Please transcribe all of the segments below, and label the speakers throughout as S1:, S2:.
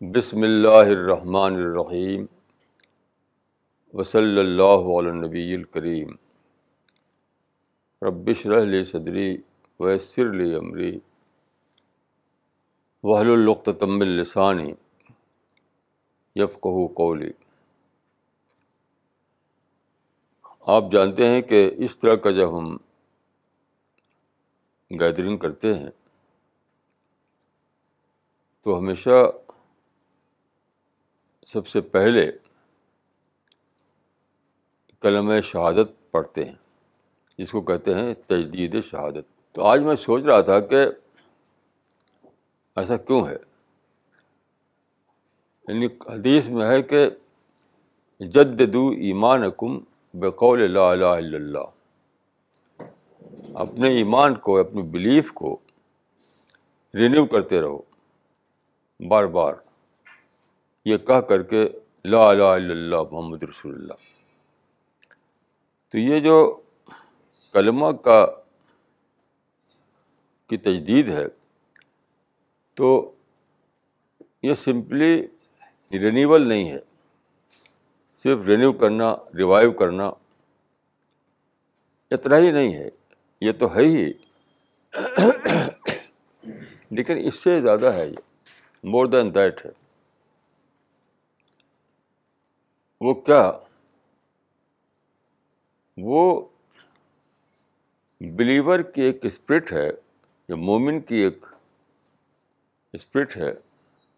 S1: بسم اللہ الرحمن الرحیم وصلی اللہ علیہ نبی الکریم ربش رحل صدری ویسر لی عمری وحل القتم السانی یفقہ قولی آپ جانتے ہیں کہ اس طرح کا جب ہم گیدرنگ کرتے ہیں، تو ہمیشہ سب سے پہلے کلم شہادت پڑھتے ہیں، جس کو کہتے ہیں تجدید شہادت۔ تو آج میں سوچ رہا تھا کہ ایسا کیوں ہے؟ یعنی حدیث میں ہے کہ جد دو ایمان کم بقول لا الہ الا اللہ۔ اپنے ایمان کو، اپنی بلیف کو رینیو کرتے رہو۔ بار بار۔ یہ کہہ کر کے لا الہ الا اللہ محمد رسول اللہ۔ تو یہ جو کلمہ کا کی تجدید ہے، تو یہ سمپلی رینیول نہیں ہے۔ صرف رینیو کرنا ریوائو کرنا، اتنا ہی نہیں ہے، یہ تو ہے ہی۔ لیکن اس سے زیادہ ہے یہ مور دین دیٹ ہے۔ وہ کیا؟ وہ بلیور کی ایک اسپرٹ ہے، یا مومن کی ایک اسپرٹ ہے،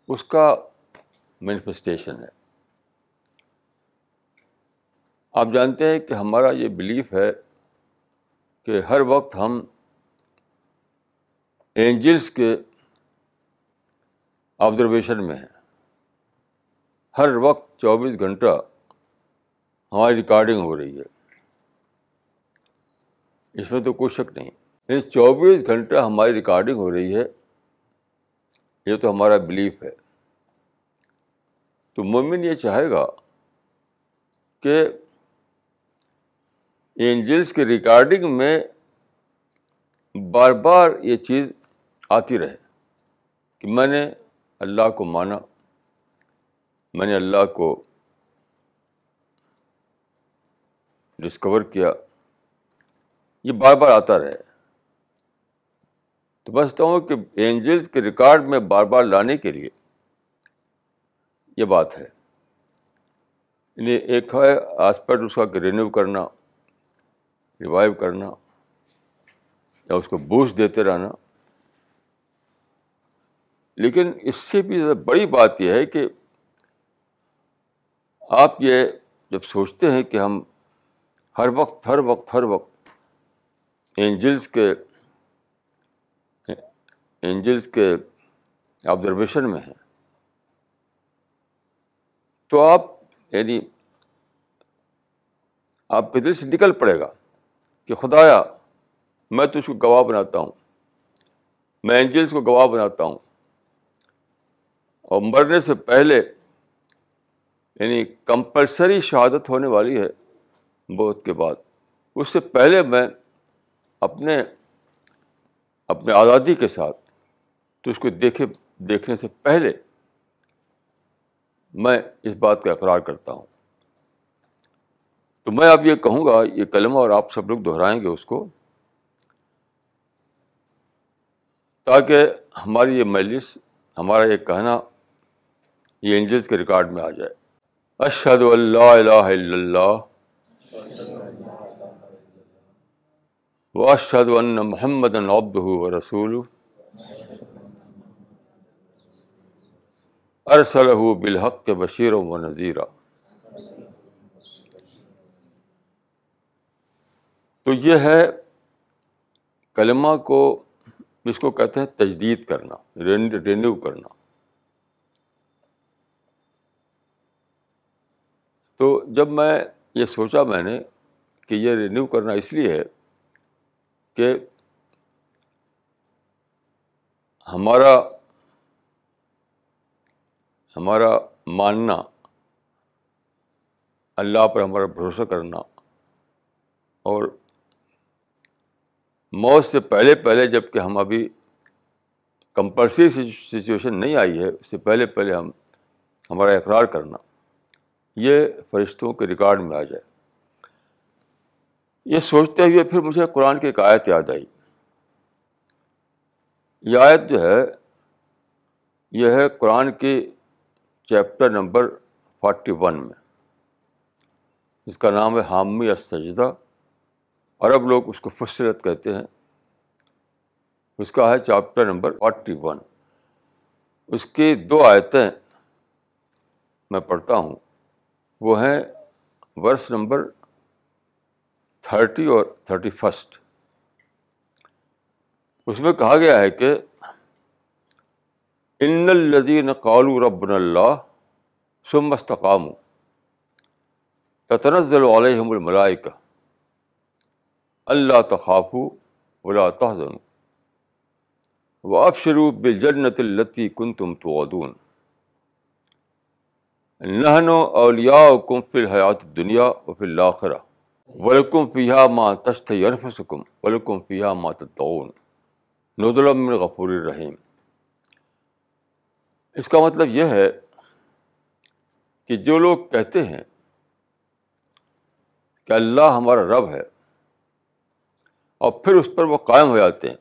S1: اس کا مینیفیسٹیشن ہے۔ آپ جانتے ہیں کہ ہمارا یہ بلیف ہے کہ ہر وقت ہم اینجلس کے آبزرویشن میں ہیں۔ ہر وقت چوبیس گھنٹہ ہماری ریکارڈنگ ہو رہی ہے۔ اس میں تو کوئی شک نہیں۔ یعنی چوبیس گھنٹہ ہماری ریکارڈنگ ہو رہی ہے، یہ تو ہمارا بلیف ہے۔ تو مومن یہ چاہے گا کہ اینجلس کی ریکارڈنگ میں بار بار یہ چیز آتی رہے کہ میں نے اللہ کو مانا، میں نے اللہ کو ڈسکور کیا، یہ بار بار آتا رہے۔ تو بستا ہوں کہ اینجلس کے ریکارڈ میں بار بار لانے کے لیے یہ بات ہے۔ یعنی ایک ہے آسپیکٹ اس کا رینیو کرنا۔ ریوائو کرنا، یا اس کو بوسٹ دیتے رہنا۔ لیکن اس سے بھی زیادہ بڑی بات یہ ہے کہ آپ یہ جب سوچتے ہیں کہ ہم ہر وقت ہر وقت ہر وقت اینجلس کے اینجلس کے آبزرویشن میں ہیں، تو آپ یعنی آپ کے دل سے نکل پڑے گا۔ کہ خدایا، میں تو اس کو گواہ بناتا ہوں، میں اینجلس کو گواہ بناتا ہوں اور مرنے سے پہلے یعنی کمپلسری شہادت ہونے والی ہے بہت کے بعد۔ اس سے پہلے میں اپنے اپنے آزادی کے ساتھ تو اس کو دیکھے، دیکھنے سے پہلے میں اس بات کا اقرار کرتا ہوں۔ تو میں اب یہ کہوں گا، یہ کلمہ اور آپ سب لوگ دہرائیں گے اس کو، تاکہ ہماری یہ مجلس، ہمارا یہ کہنا، یہ اینجلس کے ریکارڈ میں آ جائے۔ اشد اللہ الہ الا اللہ واشد ان محمد عبدہ و رسول ارسلہ بالحق بشیر و نذیرہ تو یہ ہے کلمہ کو اس کو کہتے ہیں تجدید کرنا رینیو کرنا۔ تو جب میں یہ سوچا میں نے کہ یہ رینیو کرنا اس لیے ہے کہ ہمارا ہمارا ماننا، اللہ پر ہمارا بھروسہ کرنا اور موت سے پہلے پہلے جبکہ ہم ابھی کمپلسری سچویشن نہیں آئی ہے، اس سے پہلے پہلے ہم، ہمارا اقرار کرنا۔ یہ فرشتوں کے ریکارڈ میں آ جائے۔ یہ سوچتے ہوئے پھر مجھے قرآن کی ایک آیت یاد آئی۔ یہ آیت جو ہے، یہ ہے قرآن کی چیپٹر نمبر فورٹی ون میں۔ جس کا نام ہے حامی السجدہ۔ عرب لوگ اس کو فصلت کہتے ہیں۔ اس کا ہے چیپٹر نمبر فورٹی ون۔ اس کی دو آیتیں میں پڑھتا ہوں۔ وہ ہیں ورس نمبر تھرٹی اور تھرٹی فسٹ۔ اس میں کہا گیا ہے کہ ان الدین قالو رب اللہ سم استقام تتنزل علیہم الملائکہ۔ اللہ تخاف ولا تحزن و افشرو بالجنت التی کن تم تودون نہن و اولیاء کم فی الحیات دنیا و فی الآخرہ ولکم فیحا ما تشت یرفسکم ولکم فیحا ما تتعون من غفور الرحیم. اس کا مطلب یہ ہے کہ جو لوگ کہتے ہیں کہ اللہ ہمارا رب ہے اور پھر اس پر وہ قائم ہو جاتے ہیں۔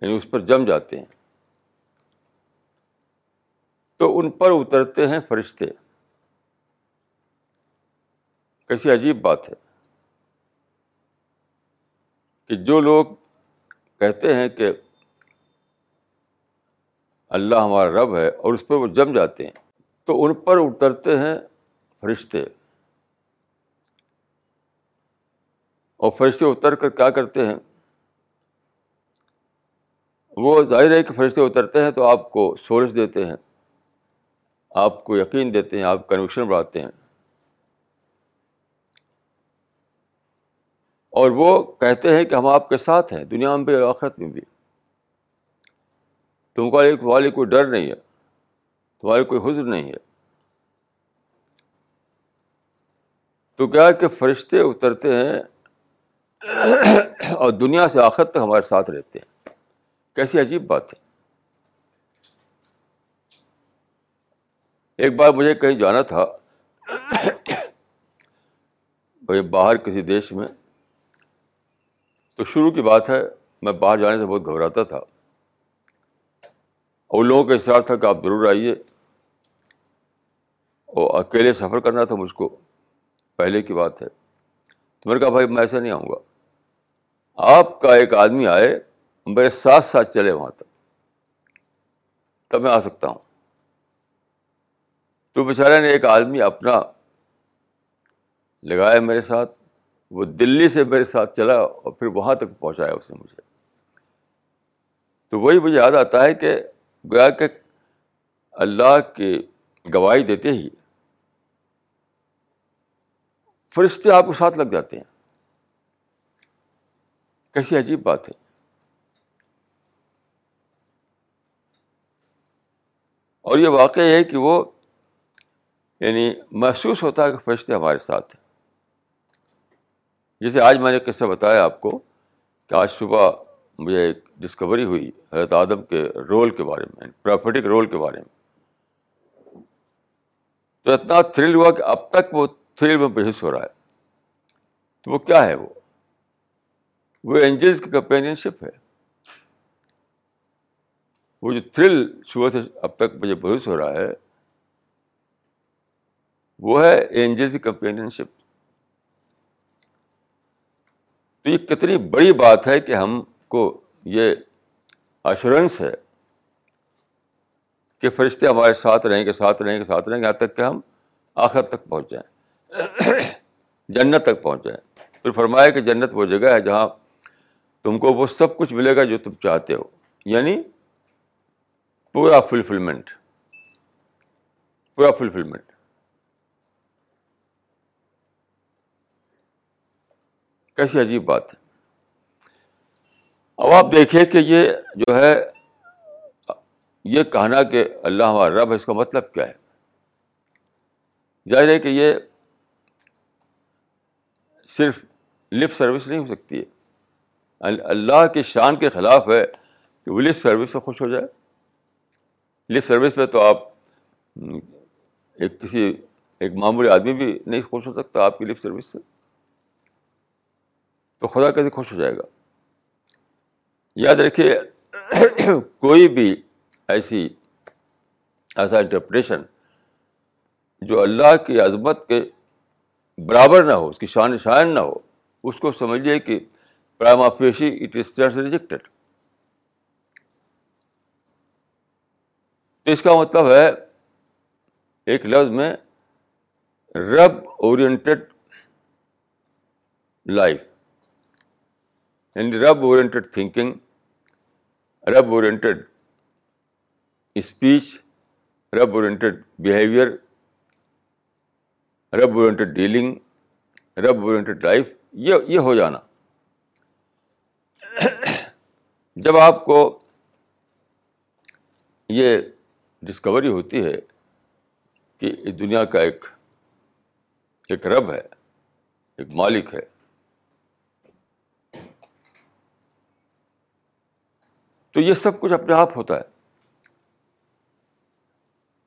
S1: یعنی اس پر جم جاتے ہیں۔ تو ان پر اترتے ہیں فرشتے۔ کیسی عجیب بات ہے کہ جو لوگ کہتے ہیں کہ اللہ ہمارا رب ہے اور اس پر وہ جم جاتے ہیں، تو ان پر اترتے ہیں فرشتے۔ اور فرشتے اتر کر کیا کرتے ہیں؟ وہ ظاہر ہے کہ فرشتے اترتے ہیں تو آپ کو سورج دیتے ہیں، آپ کو یقین دیتے ہیں، آپ کنویکشن بڑھاتے ہیں۔ اور وہ کہتے ہیں کہ ہم آپ کے ساتھ ہیں، دنیا میں بھی اور آخرت میں بھی۔ تم کو تمہارے کوئی ڈر نہیں ہے تمہارے کوئی حضر نہیں ہے۔ تو کیا کہ فرشتے اترتے ہیں اور دنیا سے آخر تک ہمارے ساتھ رہتے ہیں۔ کیسی عجیب بات ہے۔ ایک بار مجھے کہیں جانا تھا۔ باہر کسی دیش میں۔ تو شروع کی بات ہے، میں باہر جانے سے بہت گھبراتا تھا۔ اور لوگوں کا اشرار تھا کہ آپ ضرور آئیے۔ اور اکیلے سفر کرنا تھا مجھ کو۔ پہلے کی بات ہے۔ تو میں نے کہا، بھائی میں ایسا نہیں آؤں گا۔ آپ کا ایک آدمی آئے، میرے ساتھ ساتھ چلے وہاں تک۔ تب میں آ سکتا ہوں۔ تو بیچارے نے ایک آدمی اپنا لگایا میرے ساتھ، وہ دلی سے میرے ساتھ چلا اور پھر وہاں تک پہنچایا اس نے مجھے۔ تو وہی مجھے یاد آتا ہے کہ گویا کہ اللہ کی گواہی دیتے ہی فرشتے آپ کے ساتھ لگ جاتے ہیں۔ کیسی عجیب بات ہے۔ اور یہ واقعہ ہے کہ وہ یعنی محسوس ہوتا ہے کہ فرشتے ہمارے ساتھ ہیں۔ جیسے آج میں نے قصہ بتایا آپ کو کہ آج صبح مجھے ایک ڈسکوری ہوئی حضرت آدم کے رول کے بارے میں یعنی پرافٹک رول کے بارے میں۔ تو اتنا تھرل ہوا کہ اب تک وہ تھرل میں بحث ہو رہا ہے۔ تو وہ کیا ہے وہ؟ وہ اینجلس کی کمپینین شپ ہے۔ وہ جو تھرل صبح سے اب تک مجھے بحث ہو رہا ہے، وہ ہے اینجلس کی کمپینین شپ تو یہ کتنی بڑی بات ہے کہ ہم کو یہ ایشورنس ہے کہ فرشتے ہمارے ساتھ رہیں گے، ساتھ رہیں گے، ساتھ رہیں گے، یہاں تک کہ ہم آخر تک پہنچ جائیں، جنت تک پہنچ جائیں۔ پھر فرمایا کہ جنت وہ جگہ ہے جہاں تم کو وہ سب کچھ ملے گا جو تم چاہتے ہو یعنی پورا فلفلمنٹ پورا فلفلمنٹ کیسی عجیب بات ہے۔ اب آپ دیکھیے کہ یہ جو ہے، یہ کہنا کہ اللہ ہمارا رب ہے، اس کا مطلب کیا ہے؟ ظاہر ہے کہ یہ صرف لپ سروس نہیں ہو سکتی ہے۔ اللہ کی شان کے خلاف ہے کہ وہ لپ سروس سے خوش ہو جائے۔ لپ سروس پہ تو آپ ایک کسی ایک معمولی آدمی بھی نہیں خوش ہو سکتا آپ کی لپ سروس سے۔ تو خدا کیسے خوش ہو جائے گا؟ یاد رکھیے کوئی بھی ایسی ایسا انٹرپریشن جو اللہ کی عظمت کے برابر نہ ہو، اس کی شان شائن نہ ہو، اس کو سمجھیے کہ prima facie it is rejected تو اس کا مطلب ہے ایک لفظ میں رب اورینٹیڈ لائف یعنی رب اورینٹیڈ تھنکنگ رب اورینٹیڈ اسپیچ رب اورینٹیڈ بیہیویئر رب اورینٹیڈ ڈیلنگ رب اورینٹیڈ لائف یہ یہ ہو جانا جب آپ کو یہ ڈسکوری ہوتی ہے کہ اس دنیا کا ایک ایک رب ہے، ایک مالک ہے، تو یہ سب کچھ اپنے آپ ہوتا ہے۔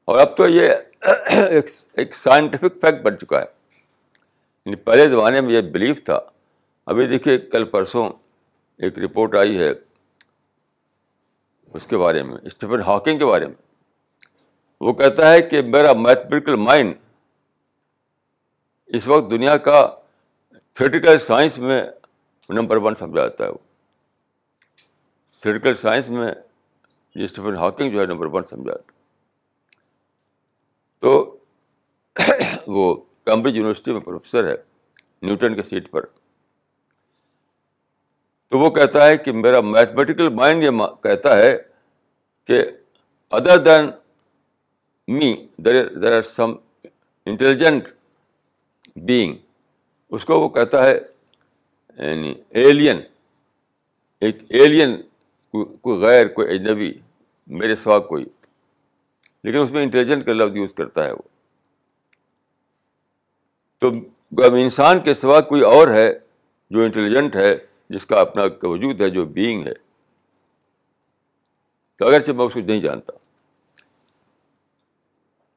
S1: اور اب تو یہ ایک سائنٹیفک فیکٹ بن چکا ہے۔ یعنی پہلے زمانے میں یہ بلیف تھا۔ ابھی دیکھیے کل پرسوں ایک رپورٹ آئی ہے اس کے بارے میں اسٹیفن ہاکنگ کے بارے میں۔ وہ کہتا ہے کہ میرا میتھمیٹیکل مائنڈ اس وقت دنیا کا تھیٹیکل سائنس میں نمبر ون سمجھا جاتا ہے۔ وہ تھیٹیکل سائنس میں یہ اسٹیفن ہاکنگ جو ہے نمبر ون سمجھا جاتا تو وہ کیمبرج یونیورسٹی میں پروفیسر ہے، نیوٹن کے سیٹ پر۔ تو وہ کہتا ہے کہ میرا میتھمیٹیکل مائنڈ یہ کہتا ہے کہ other than me there there are some intelligent being اس کو وہ کہتا ہے یعنی ایلین ایک ایلین کوئی غیر، کوئی اجنبی، میرے سوا کوئی۔ لیکن اس میں انٹیلیجنٹ کا لفظ یوز کرتا ہے وہ۔ تو اب انسان کے سوا کوئی اور ہے جو انٹیلیجنٹ ہے جس کا اپنا وجود ہے، جو بینگ ہے۔ تو اگرچہ میں اس کو نہیں جانتا۔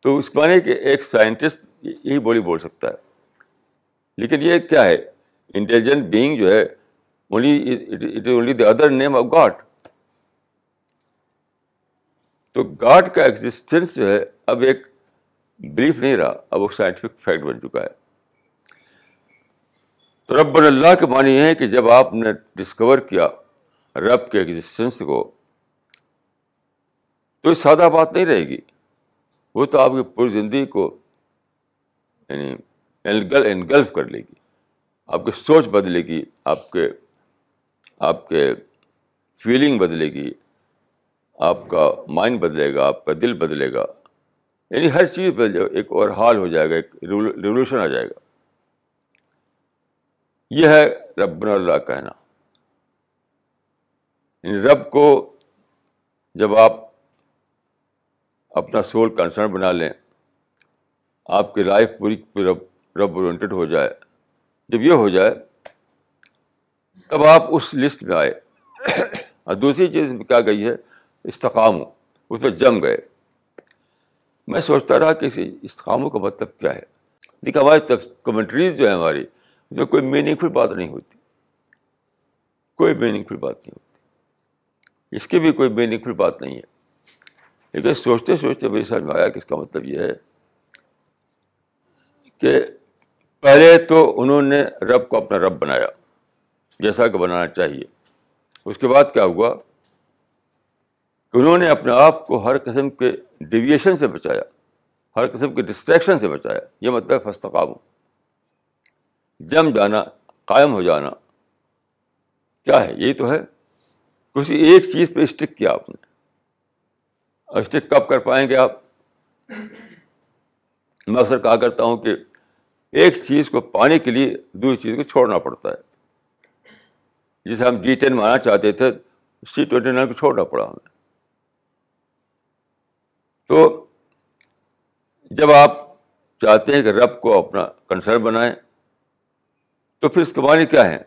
S1: تو اس معنی کہ ایک سائنٹسٹ یہی بولی بول سکتا ہے۔ لیکن یہ کیا ہے؟ انٹیلیجنٹ بینگ جو ہے only the other name of God تو گاڈ کا ایگزٹینس جو ہے، اب ایک بلیف نہیں رہا، اب وہ سائنٹیفک فیکٹ بن چکا ہے۔ تو رب اللہ کے معنی یہ ہے کہ جب آپ نے ڈسکور کیا رب کے ایگزٹینس کو، تو یہ سادہ بات نہیں رہے گی۔ وہ تو آپ کی پوری زندگی کو یعنی انگلف کر لے گی۔ آپ کی سوچ بدلے گی، آپ کے آپ کے فیلنگ بدلے گی۔ آپ کا مائنڈ بدلے گا، آپ کا دل بدلے گا۔ یعنی ہر چیز بدل جائے، ایک اور حال ہو جائے گا، ایک ریولیوشن آ جائے گا۔ یہ ہے رب اللہ کہنا۔ یعنی رب کو جب آپ اپنا سول کنسرن بنا لیں، آپ کی لائف پوری رب رب اورینٹیڈ ہو جائے، جب یہ ہو جائے، تب آپ اس لسٹ میں آئے۔ اور دوسری چیز کیا گئی ہے؟ استقام اس پہ جم گئے۔ میں سوچتا رہا کہ اسی استقاموں کا مطلب کیا ہے؟ دیکھا ہماری کمنٹریز جو ہے ہماری اس میں کوئی میننگ فل بات نہیں ہوتی۔ کوئی میننگ فل بات نہیں ہوتی۔ اس کی بھی کوئی میننگ فل بات نہیں ہے۔ لیکن سوچتے سوچتے میری سمجھ میں آیا کہ اس کا مطلب یہ ہے کہ پہلے تو انہوں نے رب کو اپنا رب بنایا، جیسا کہ بنانا چاہیے۔ اس کے بعد کیا ہوا؟ کہ انہوں نے اپنے آپ کو ہر قسم کے ڈیویشن سے بچایا، ہر قسم کے ڈسٹریکشن سے بچایا۔ یہ مطلب فستقام جم جانا قائم ہو جانا۔ کیا ہے؟ یہی تو ہے۔ کسی ایک چیز پہ اسٹک کیا آپ نے۔ اور اسٹک کب کر پائیں گے آپ؟ میں اکثر کہا کرتا ہوں کہ ایک چیز کو پانے کے لیے دوسری چیز کو چھوڑنا پڑتا ہے۔ جسے ہم جی ٹین میں آنا چاہتے تھے سی ٹوینٹی نائن کو چھوڑنا پڑا ہمیں۔ تو جب آپ چاہتے ہیں کہ رب کو اپنا کنسرن بنائیں تو پھر اس کے معنی کیا ہے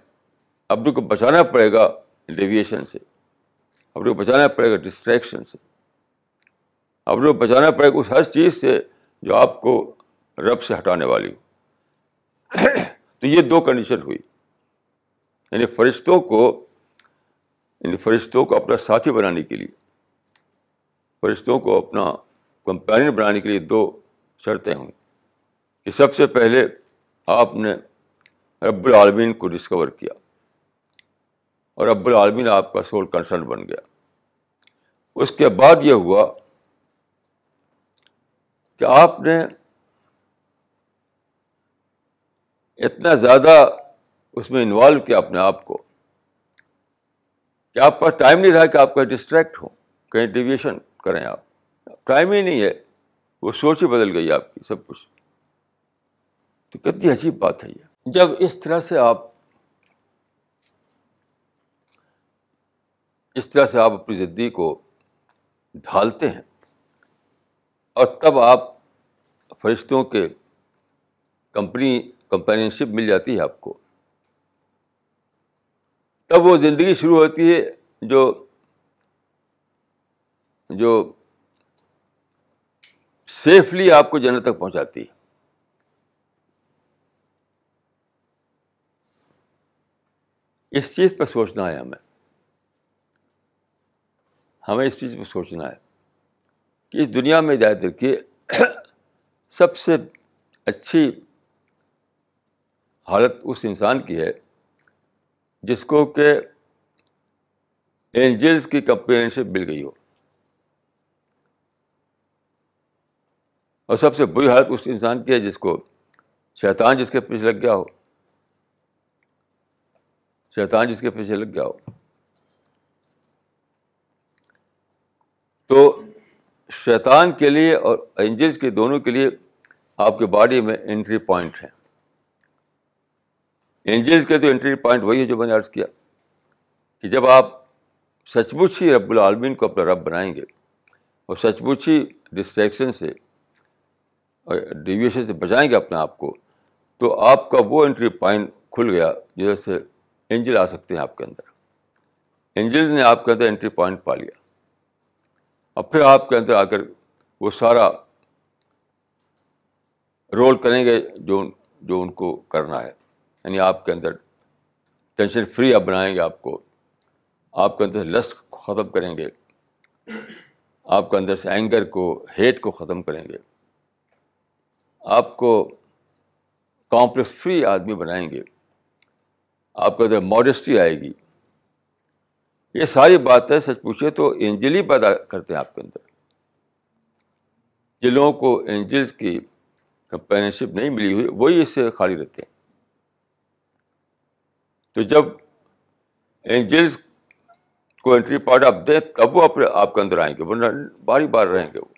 S1: اپنے کو بچانا پڑے گا ڈیویشن سے اپنے کو بچانا پڑے گا ڈسٹریکشن سے۔ اپنے کو بچانا پڑے گا اس ہر چیز سے جو آپ کو رب سے ہٹانے والی ہو۔ تو یہ دو کنڈیشن ہوئی۔ یعنی فرشتوں کو یعنی فرشتوں کو اپنا ساتھی بنانے کے لیے۔ فرشتوں کو اپنا کمپین بنانے کے لیے دو شرطیں ہوئیں۔ کہ سب سے پہلے آپ نے رب العالمین کو ڈسکور کیا۔ اور رب العالمین آپ کا سول کنسرن بن گیا۔ اس کے بعد یہ ہوا کہ آپ نے اتنا زیادہ اس میں انوالو کیا اپنے آپ کو کہ آپ کا ٹائم نہیں رہا کہ آپ کا ڈسٹریکٹ ہو کہیں ڈیویشن کریں آپ۔ ٹائم ہی نہیں ہے، وہ سوچ ہی بدل گئی آپ کی سب کچھ۔ تو کتنی عجیب بات ہے یہ۔ جب اس طرح سے آپ اس طرح سے آپ اپنی زندگی کو ڈھالتے ہیں اور تب آپ فرشتوں کے کمپنی کمپینین شپ مل جاتی ہے آپ کو، تب وہ زندگی شروع ہوتی ہے جو جو سیفلی آپ کو جنت تک پہنچاتی ہے۔ اس چیز پہ سوچنا ہے ہمیں۔ ہمیں اس چیز پہ سوچنا ہے کہ اس دنیا میں جائے دیکھیے سب سے اچھی حالت اس انسان کی ہے جس کو کہ اینجلس کی کمپینشپ مل گئی ہو۔ اور سب سے بری حالت اس انسان کی ہے جس کو شیطان جس کے پیچھے لگ گیا ہو۔ شیطان جس کے پیچھے لگ گیا ہو۔ تو شیطان کے لیے اور اینجلس کے دونوں کے لیے آپ کے باڈی میں انٹری پوائنٹ ہیں اینجلس کے تو انٹری پوائنٹ وہی ہے جو میں نے عرض کیا کہ جب آپ سچ مچ ہی رب العالمین کو اپنا رب بنائیں گے اور سچ مچ ہی ڈسٹریکشن سے اور ڈیویشن سے بچائیں گے اپنے آپ کو، تو آپ کا وہ انٹری پوائنٹ کھل گیا جس سے اینجل آ سکتے ہیں آپ کے اندر۔ اینجل نے آپ کے اندر انٹری پوائنٹ پا لیا۔ اور پھر آپ کے اندر آ کر وہ سارا رول کریں گے جو جو ان کو کرنا ہے۔ یعنی آپ کے اندر ٹینشن فری آپ بنائیں گے، آپ کو آپ کے اندر لسٹ کو ختم کریں گے۔ آپ کے اندر سے اینگر کو ہیٹ کو ختم کریں گے۔ آپ کو کامپلیکس فری آدمی بنائیں گے۔ آپ کے اندر ماڈسٹی آئے گی۔ یہ ساری باتیں سچ پوچھے تو اینجل ہی پیدا کرتے ہیں آپ کے اندر۔ جن لوگوں کو اینجلس کی کمپینشپ نہیں ملی ہوئی، وہی اس سے خالی رہتے ہیں۔ تو جب اینجلس کو انٹری پارٹ آپ دیں، تب وہ اپنے آپ کے اندر آئیں گے، ورنہ باری بار رہیں گے وہ۔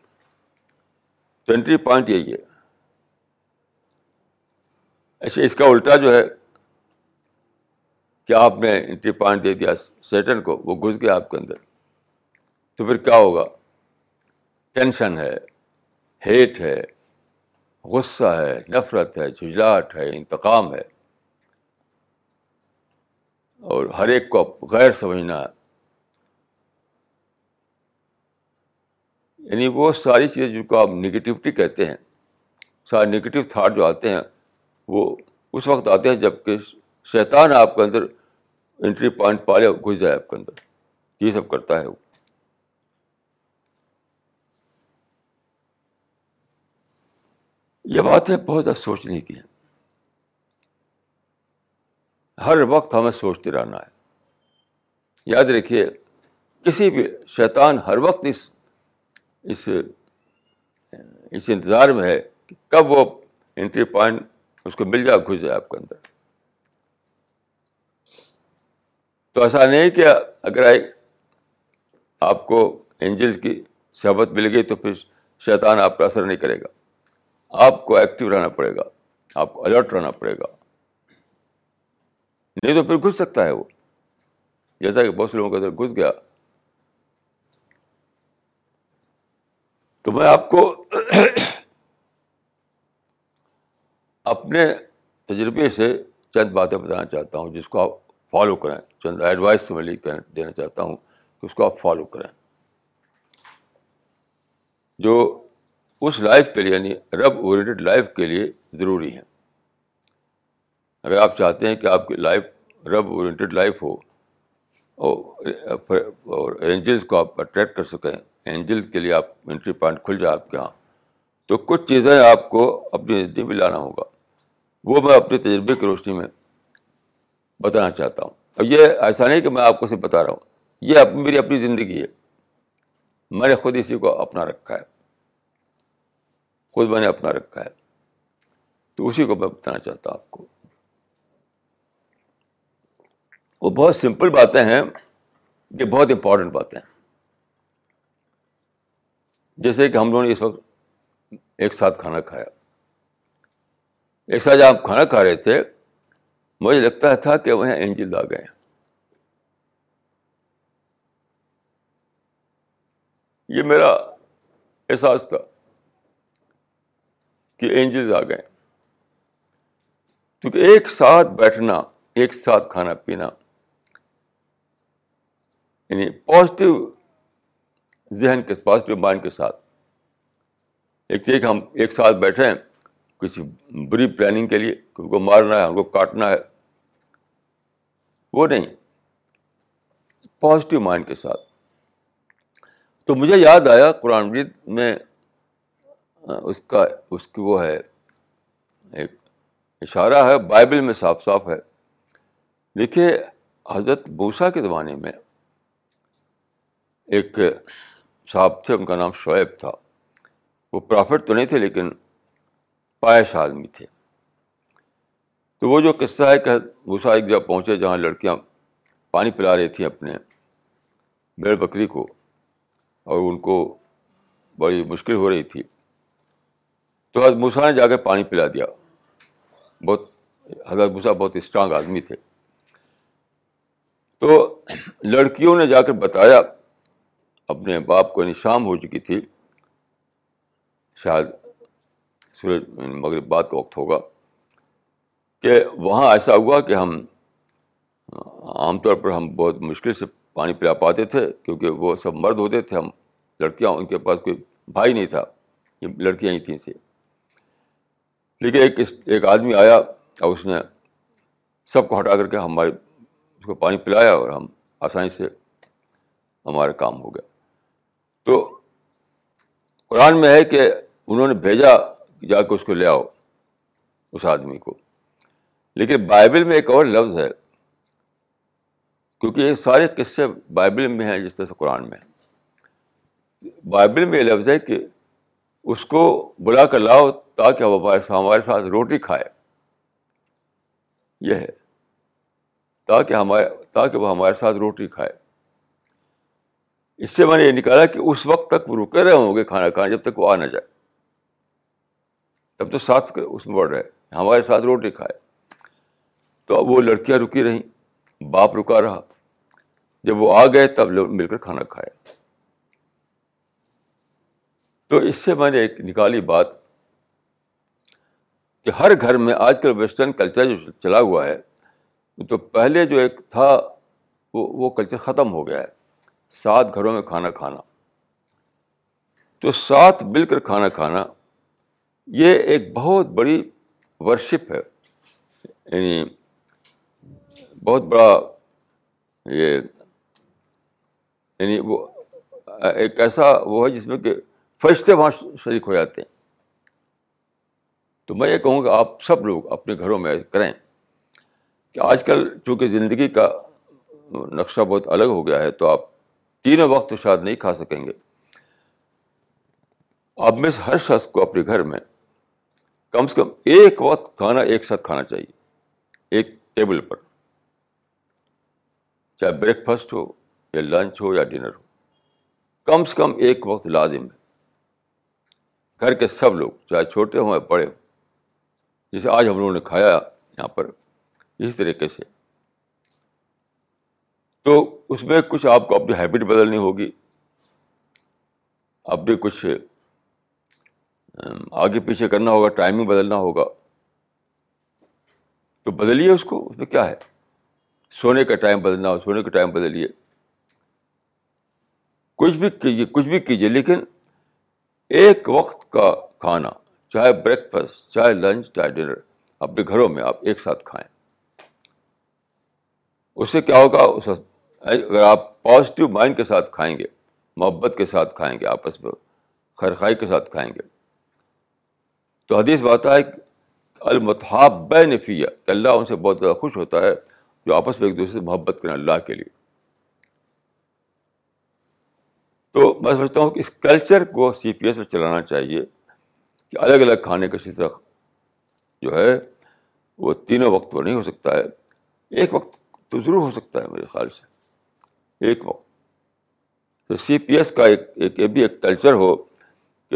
S1: تو انٹری پوائنٹ یہی ہے۔ اچھا اس کا الٹا جو ہے کہ آپ نے انٹری پوائنٹ دے دیا سیٹن کو، وہ گھس گیا آپ کے اندر۔ تو پھر کیا ہوگا؟ ٹینشن ہے، ہیٹ ہے، غصہ ہے، نفرت ہے جھجلاہٹ ہے، انتقام ہے۔ اور ہر ایک کو غیر سمجھنا ہے۔ یعنی وہ ساری چیزیں جن کو آپ نگیٹیوٹی کہتے ہیں، سارے نگیٹیو تھاٹ جو آتے ہیں، وہ اس وقت آتے ہیں جبکہ شیطان آپ کے اندر انٹری پوائنٹ پالے گھس جائے آپ کے اندر۔ یہ سب کرتا ہے وہ۔ یہ باتیں بہت سوچنے کی ہیں۔ ہر وقت ہمیں سوچتے رہنا ہے۔ یاد رکھیے، کسی بھی شیطان ہر وقت اس اس اس انتظار میں ہے کہ کب وہ انٹری پوائنٹ اس کو مل جائے، گھس جائے آپ کے اندر۔ تو ایسا نہیں کہ اگر آپ کو اینجلس کی صحبت مل گئی تو پھر شیطان آپ کا اثر نہیں کرے گا۔ آپ کو ایکٹیو رہنا پڑے گا، آپ کو الرٹ رہنا پڑے گا۔ نہیں تو پھر گھس سکتا ہے وہ۔ جیسا کہ بہت سے لوگوں کے اندر گھس گیا۔ تو میں آپ کو اپنے تجربے سے چند باتیں بتانا چاہتا ہوں، جس کو آپ فالو کریں۔ چند ایڈوائس میں لکھ دینا چاہتا ہوں کہ اس کو آپ فالو کریں۔ جو اس لائف کے لیے یعنی رب اورینٹیڈ لائف کے لیے ضروری ہیں اگر آپ چاہتے ہیں کہ آپ کی لائف رب اورینٹیڈ لائف ہو، اور اینجلس کو آپ اٹریکٹ کر سکیں۔ اینجل کے لیے آپ انٹری پوائنٹ کھل جائے آپ کے یہاں تو کچھ چیزیں آپ کو اپنی زندگی میں لانا ہوگا۔ وہ میں اپنے تجربے کی روشنی میں بتانا چاہتا ہوں۔ اور یہ ایسا نہیں کہ میں آپ کو صرف بتا رہا ہوں، یہ میری اپنی زندگی ہے۔ میں نے خود اسی کو اپنا رکھا ہے۔ خود میں نے اپنا رکھا ہے۔ تو اسی کو میں بتانا چاہتا ہوں آپ کو۔ وہ بہت سمپل باتیں ہیں، یہ بہت امپورٹنٹ باتیں ہیں۔ جیسے کہ ہم لوگوں نے اس وقت ایک ساتھ کھانا کھایا۔ ایک ساتھ جب آپ کھانا کھا رہے تھے مجھے لگتا تھا کہ وہ اینجل آ گئے یہ میرا احساس تھا کہ اینجلز آ گئے کیونکہ ایک ساتھ بیٹھنا، ایک ساتھ کھانا پینا یعنی پازیٹیو ذہن کے پازیٹیو مائنڈ کے ساتھ، ایک کہ ہم ایک ساتھ بیٹھے ہیں۔ کسی بری پلاننگ کے لیے ان کو مارنا ہے ان کو کاٹنا ہے۔ وہ نہیں۔ پازیٹیو مائنڈ کے ساتھ۔ تو مجھے یاد آیا قرآن مجید میں اس کا، اس کی وہ ہے، ایک اشارہ ہے بائبل میں صاف صاف ہے۔ دیکھیے، حضرت بوسا کے زمانے میں ایک صاحب تھے، ان کا نام شعیب تھا۔ وہ پرافٹ تو نہیں تھے، لیکن پائش آدمی تھے۔ تو وہ جو قصہ ہے کہ بھوسا ایک جگہ پہنچے جہاں لڑکیاں پانی پلا رہی تھیں اپنے بیڑ بکری کو اور ان کو بڑی مشکل ہو رہی تھی۔ تو حضرت موسا نے جا کر پانی پلا دیا۔ بہت حضرت موسا بہت اسٹرانگ آدمی تھے۔ تو لڑکیوں نے جا کر بتایا، اپنے باپ کو یعنی شام ہو چکی تھی، شاید سورج مغرب بعد کا وقت ہوگا کہ وہاں ایسا ہوا کہ ہم، عام طور پر ہم بہت مشکل سے پانی پلا پاتے تھے کیونکہ وہ سب مرد ہوتے تھے، ہم لڑکیاں، ان کے پاس کوئی بھائی نہیں تھا، یہ لڑکیاں ہی تھیں سے لیکن ایک ایک آدمی آیا اور اس نے سب کو ہٹا کر کے ہمارے اس کو پانی پلایا اور ہم آسانی سے ہمارا کام ہو گیا۔ تو قرآن میں ہے کہ انہوں نے بھیجا جا کے اس کو لے آؤ، اس آدمی کو۔ لیکن بائبل میں ایک اور لفظ ہے، کیونکہ یہ سارے قصے بائبل میں ہیں، جس طرح سے قرآن میں۔ بائبل میں یہ لفظ ہے کہ اس کو بلا کر لاؤ تاکہ وہ ہمارے ساتھ روٹی کھائے۔ یہ ہے، تاکہ ہمارے، تاکہ وہ ہمارے ساتھ روٹی کھائے۔ اس سے میں نے یہ نکالا کہ اس وقت تک وہ رکے رہے ہوں گے کھانا کھانا جب تک وہ آ نہ جائے۔ تب تو ساتھ اس میں بڑھ رہے ہمارے ساتھ روٹی کھائے۔ تو اب وہ لڑکیاں رکی رہیں۔ باپ رکا رہا۔ جب وہ آ گئے تب لوگ مل کر کھانا کھائے۔ تو اس سے میں نے ایک نکالی بات کہ ہر گھر میں آج کل ویسٹرن کلچر جو چلا ہوا ہے، تو پہلے جو ایک تھا، وہ وہ کلچر ختم ہو گیا ہے۔ سات گھروں میں کھانا کھانا۔ تو ساتھ مل کر کھانا کھانا یہ ایک بہت بڑی ورشپ ہے۔ یعنی بہت بڑا یہ یعنی وہ، ایک ایسا وہ ہے جس میں کہ فرشتے وہاں شریک ہو جاتے ہیں۔ تو میں یہ کہوں گا آپ سب لوگ اپنے گھروں میں کریں۔ کہ آج کل چونکہ زندگی کا نقشہ بہت الگ ہو گیا ہے، تو آپ تینوں وقت تو شاید نہیں کھا سکیں گے۔ آپ میں ہر شخص کو اپنے گھر میں کم سے کم ایک وقت کھانا ایک ساتھ کھانا چاہیے، ایک ٹیبل پر۔ چاہے بریک فاسٹ ہو یا لنچ ہو یا ڈنر ہو۔ کم سے کم ایک وقت لازم ہے۔ گھر کے سب لوگ، چاہے چھوٹے ہوں یا بڑے ہوں جیسے آج ہم لوگوں نے کھایا یہاں پر اسی طریقے سے۔ تو اس میں کچھ آپ کو اپنی ہیبٹ بدلنی ہوگی۔ اب بھی کچھ آگے پیچھے کرنا ہوگا ٹائمنگ بدلنا ہوگا۔ تو بدلیے اس کو، اس میں کیا ہے؟ سونے کا ٹائم بدلنا ہو سونے کا ٹائم بدلیے۔ کچھ بھی کیجیے، کچھ بھی کیجیے، لیکن ایک وقت کا کھانا، چاہے بریک فاسٹ چاہے لنچ چاہے ڈنر اپنے گھروں میں آپ ایک ساتھ کھائیں۔ اس سے کیا ہوگا؟ اس اگر آپ پازیٹیو مائنڈ کے ساتھ کھائیں گے، محبت کے ساتھ کھائیں گے، آپس میں خرخائی کے ساتھ کھائیں گے تو حدیث بات ہے المتحاب بے نفیہ کہ اللہ ان سے بہت زیادہ خوش ہوتا ہے جو آپس میں ایک دوسرے سے محبت کریں اللہ کے لیے۔ تو میں سمجھتا ہوں کہ اس کلچر کو سی پی ایس میں چلانا چاہیے کہ الگ الگ کھانے کا سلسلہ جو ہے وہ تینوں وقت پر نہیں ہو سکتا ہے۔ ایک وقت تو ضرور ہو سکتا ہے میرے خیال سے۔ ایک وقت۔ تو سی پی ایس کا ایک ایک یہ بھی ایک کلچر ہو کہ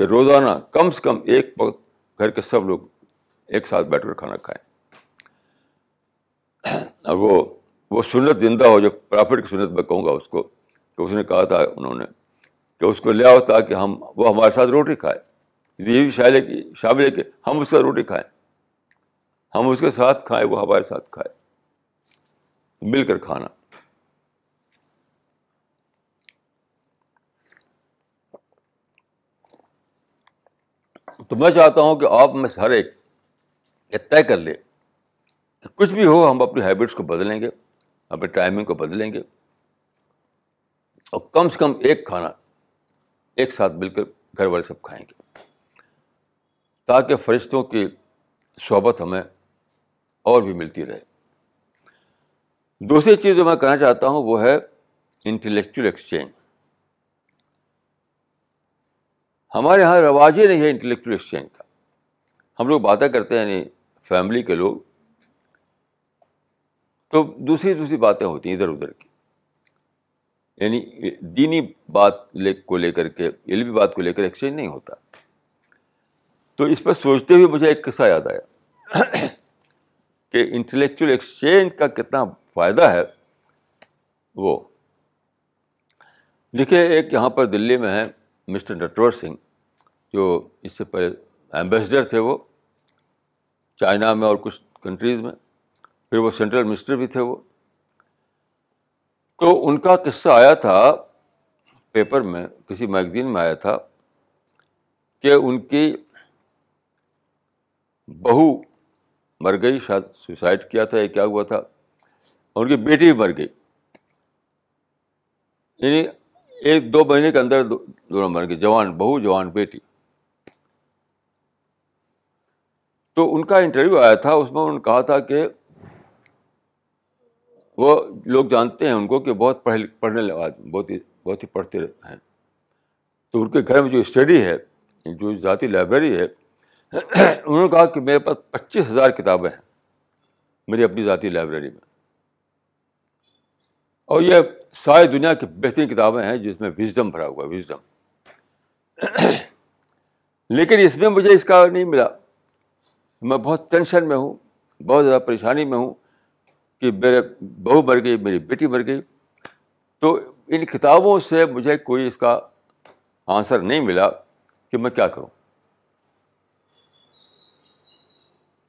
S1: کہ روزانہ کم سے کم ایک وقت گھر کے سب لوگ ایک ساتھ بیٹھ کر کھانا کھائیں۔ اور وہ وہ سنت زندہ ہو جو پرافٹ کی سنت میں کہوں گا اس کو، کہ اس نے کہا تھا انہوں نے کہ اس کو لیا ہوتا کہ ہم، وہ ہمارے ساتھ روٹی کھائے۔ یہ بھی شامل ہے کہ، شامل ہے کہ ہم اس سے روٹی کھائیں۔ ہم اس کے ساتھ کھائیں، وہ ہمارے ساتھ کھائے۔ مل کر کھانا۔ تو میں چاہتا ہوں کہ آپ میں سے ہر ایک یہ طے کر لے کہ کچھ بھی ہو، ہم اپنی ہیبٹس کو بدلیں گے اپنے ٹائمنگ کو بدلیں گے اور کم سے کم ایک کھانا ایک ساتھ مل کر گھر والے سب کھائیں گے تاکہ فرشتوں کی صحبت ہمیں اور بھی ملتی رہے۔ دوسری چیز جو میں کہنا چاہتا ہوں وہ ہے انٹلیکچوئل ایکسچینج ہمارے یہاں رواج ہی نہیں ہے انٹلیکچوئل ایکسچینج کا۔ ہم لوگ باتیں کرتے ہیں یعنی فیملی کے لوگ۔ تو دوسری دوسری باتیں ہوتی ہیں ادھر ادھر کی۔ یعنی دینی بات لے کو لے کر کے، علمی بات کو لے کر ایکسچینج نہیں ہوتا۔ تو اس پر سوچتے ہوئے مجھے ایک قصہ یاد آیا۔ کہ انٹلیکچوئل ایکسچینج کا کتنا فائدہ ہے وہ۔ دیکھیے، ایک یہاں پر دلی میں ہے۔ مسٹر نٹور سنگھ، جو اس سے پہلے ایمبیسڈر تھے وہ، چائنا میں اور کچھ کنٹریز میں، پھر وہ سینٹرل منسٹر بھی تھے وہ۔ تو ان کا قصہ آیا تھا پیپر میں، کسی میگزین میں آیا تھا کہ ان کی بہو مر گئی، شاید سوسائڈ کیا تھا یا کیا ہوا تھا، اور ان کی بیٹی بھی مر گئی۔ یعنی ایک دو مہینے کے اندر دونوں مر گئے، جوان، بہو جوان، بیٹی۔ تو ان کا انٹرویو آیا تھا، اس میں انہوں نے کہا تھا کہ وہ لوگ جانتے ہیں ان کو کہ بہت پڑھے پڑھنے لگا، بہت ہی بہت ہی پڑھتے ہیں۔ تو ان کے گھر میں جو اسٹڈی ہے، جو ذاتی لائبریری ہے، انہوں نے کہا کہ میرے پاس پچیس ہزار کتابیں ہیں، میری اپنی ذاتی لائبریری میں۔ اور یہ ساری دنیا کی بہترین کتابیں ہیں جس میں وزڈم بھرا ہوا ہے وزڈم لیکن اس میں مجھے اس کا نہیں ملا۔ میں بہت ٹینشن میں ہوں، بہت زیادہ پریشانی میں ہوں کہ میرے بہو مر گئی، میری بیٹی مر گئی۔ تو ان کتابوں سے مجھے کوئی اس کا آنسر نہیں ملا کہ میں کیا کروں۔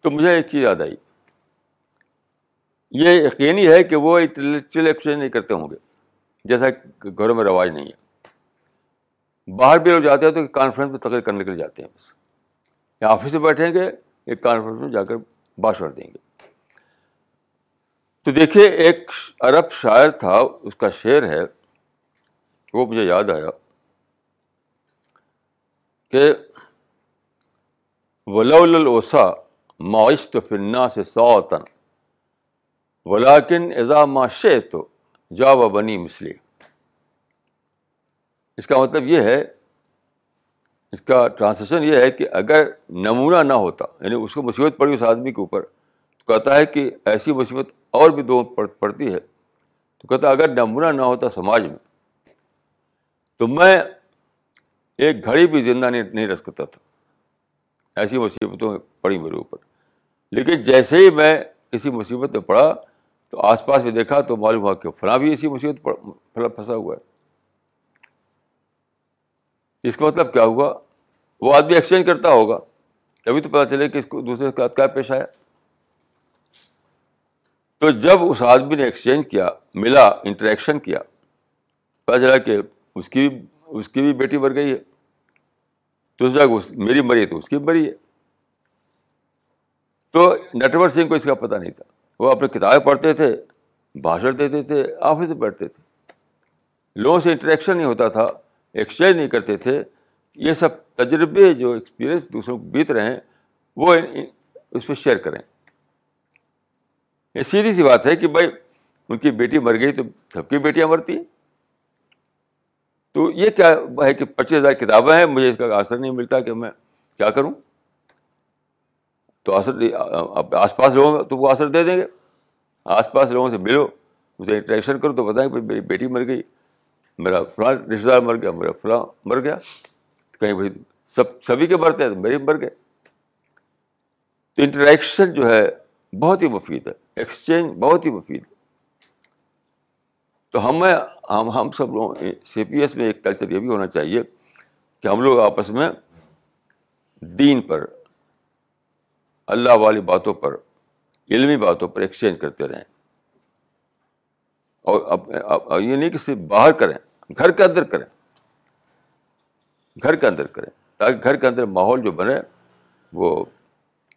S1: تو مجھے ایک چیز یاد آئی۔ یہ یقینی ہے کہ وہ انٹلیکچوئل ایکسچینج نہیں کرتے ہوں گے۔ جیسا گھروں میں رواج نہیں ہے۔ باہر بھی لوگ جاتے ہیں تو کانفرنس میں تقریر کرنے کے لیے جاتے ہیں بس۔ یا آفس میں بیٹھیں گے، ایک کانفرنس میں جا کر باشر دیں گے۔ تو دیکھیے، ایک عرب شاعر تھا، اس کا شعر ہے، وہ مجھے یاد آیا کہ ولاسا معاشت فنا سے سوتن ولاکن ایزا معاشے تو جا و بنی مسلی اس کا مطلب یہ ہے، اس کا ٹرانسلیشن یہ ہے کہ اگر نمونہ نہ ہوتا یعنی اس کو مصیبت پڑی اس آدمی کے اوپر، تو کہتا ہے کہ ایسی مصیبت اور بھی دو پڑتی ہے۔ تو کہتا ہے اگر نمونہ نہ ہوتا سماج میں، تو میں ایک گھڑی بھی زندہ نہیں نہیں رکھ سکتا تھا۔ ایسی مصیبتوں پڑی میرے اوپر۔ لیکن جیسے ہی میں کسی مصیبت میں پڑا تو آس پاس میں دیکھا تو معلوم ہوا کہ فلاں بھی اسی مصیبت پھنسا ہوا ہے۔ اس کا مطلب کیا ہوا؟ وہ آدمی ایکسچینج کرتا ہوگا۔ تبھی تو پتا چلے کہ اس کو دوسرے کے ساتھ کیا پیش آیا۔ تو جب اس آدمی نے ایکسچینج کیا، ملا انٹریکشن کیا، پتا چلا کہ اس کی اس کی بھی بیٹی مر گئی ہے۔ تو اس جگہ میری مری ہے تو اس کی مری ہے۔ تو نٹور سنگھ کو اس کا پتہ نہیں تھا۔ وہ اپنے کتابیں پڑھتے تھے، بھاشن دیتے تھے آفس میں بیٹھتے تھے۔ لوگوں سے انٹریکشن نہیں ہوتا تھا ایکسچینج نہیں کرتے تھے۔ یہ سب تجربے جو ایکسپیرئنس دوسروں کو بیت رہے ہیں، وہ اس پہ شیئر کریں۔ یہ سیدھی سی بات ہے کہ بھائی، ان کی بیٹی مر گئی تو سب کی بیٹیاں مرتی ہیں۔ تو یہ کیا ہے کہ پچیس ہزار کتابیں ہیں، مجھے اس کا اثر نہیں ملتا کہ میں کیا کروں۔ تو اثر آس پاس لوگوں تو وہ اثر دے دیں گے۔ آس پاس لوگوں سے ملو، اسے انٹریکشن کرو تو بتائیں کہ میری بیٹی مر گئی، میرا فلاں رشتے دار مر گیا، میرا فلاں مر گیا۔ کہیں بھائی سب سبھی کے مرتے ہیں تو میرے مر گئے۔ تو انٹریکشن جو ہے بہت ہی مفید ہے۔ ایکسچینج بہت ہی مفید ہے۔ تو ہمیں ہم ہم سب لوگ سی پی ایس میں ایک کلچر یہ بھی ہونا چاہیے کہ ہم لوگ آپس میں دین پر اللہ والی باتوں پر، علمی باتوں پر ایکسچینج کرتے رہیں۔ اور یہ نہیں کہ صرف باہر کریں، گھر کے اندر کریں۔ گھر کے اندر کریں، تاکہ گھر کے اندر ماحول جو بنے، وہ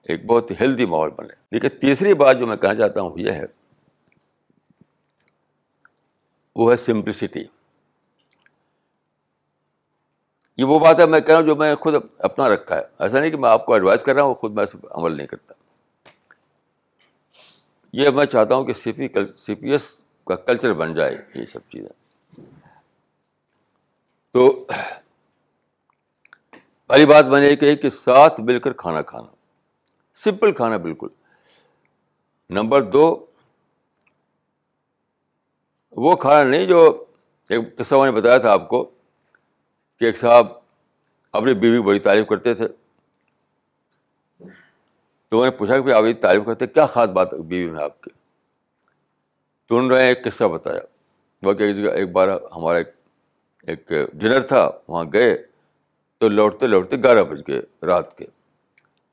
S1: ایک بہت ہیلدی ماحول بنے۔ لیکن تیسری بات جو میں کہنا چاہتا ہوں، یہ ہے، وہ ہے سمپلسٹی یہ وہ بات ہے، میں کہہ رہا ہوں جو میں خود اپنا رکھا ہے۔ ایسا نہیں کہ میں آپ کو ایڈوائز کر رہا ہوں، خود میں عمل نہیں کرتا۔ یہ میں چاہتا ہوں کہ سی پی سی پی ایس کا کلچر بن جائے، یہ سب چیزیں۔ تو پہلی بات میں نے یہ کہی کہ ساتھ مل کر کھانا کھانا۔ سمپل کھانا بالکل۔ نمبر دو، وہ کھانا نہیں جو ایک قصہ میں نے بتایا تھا آپ کو۔ کہ ایک صاحب اپنی بیوی بڑی تعریف کرتے تھے۔ تو میں نے پوچھا کہ آپ تعریف کرتے کیا خاص بات بیوی میں آپ کے؟ تو انہوں نے ایک قصہ بتایا۔ وہ کہ ایک بار ہمارا ایک ڈنر تھا، وہاں گئے تو لوٹتے لوٹتے گیارہ بج گئے رات کے۔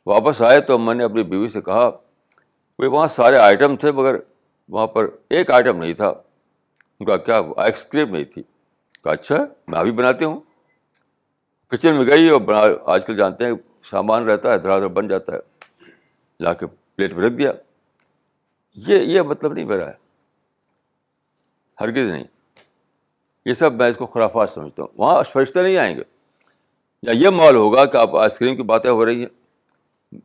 S1: واپس آئے تو میں نے اپنی بیوی سے کہا کہ وہاں سارے آئٹم تھے مگر وہاں پر ایک آئٹم نہیں تھا۔ ان کا کیا آئس کریم نہیں تھی۔ کہا اچھا میں ابھی بناتی ہوں۔ کچن میں گئی اور بنا آج کل جانتے ہیں سامان رہتا ہے ادھر بن جاتا ہے۔ لا کے پلیٹ میں رکھ دیا۔ یہ یہ مطلب نہیں میرا ہے۔ ہرگز نہیں۔ یہ سب میں اس کو خرافات سمجھتا ہوں۔ وہاں فرشتے نہیں آئیں گے۔ یا یہ مال ہوگا کہ آپ آئس کریم کی باتیں ہو رہی ہیں۔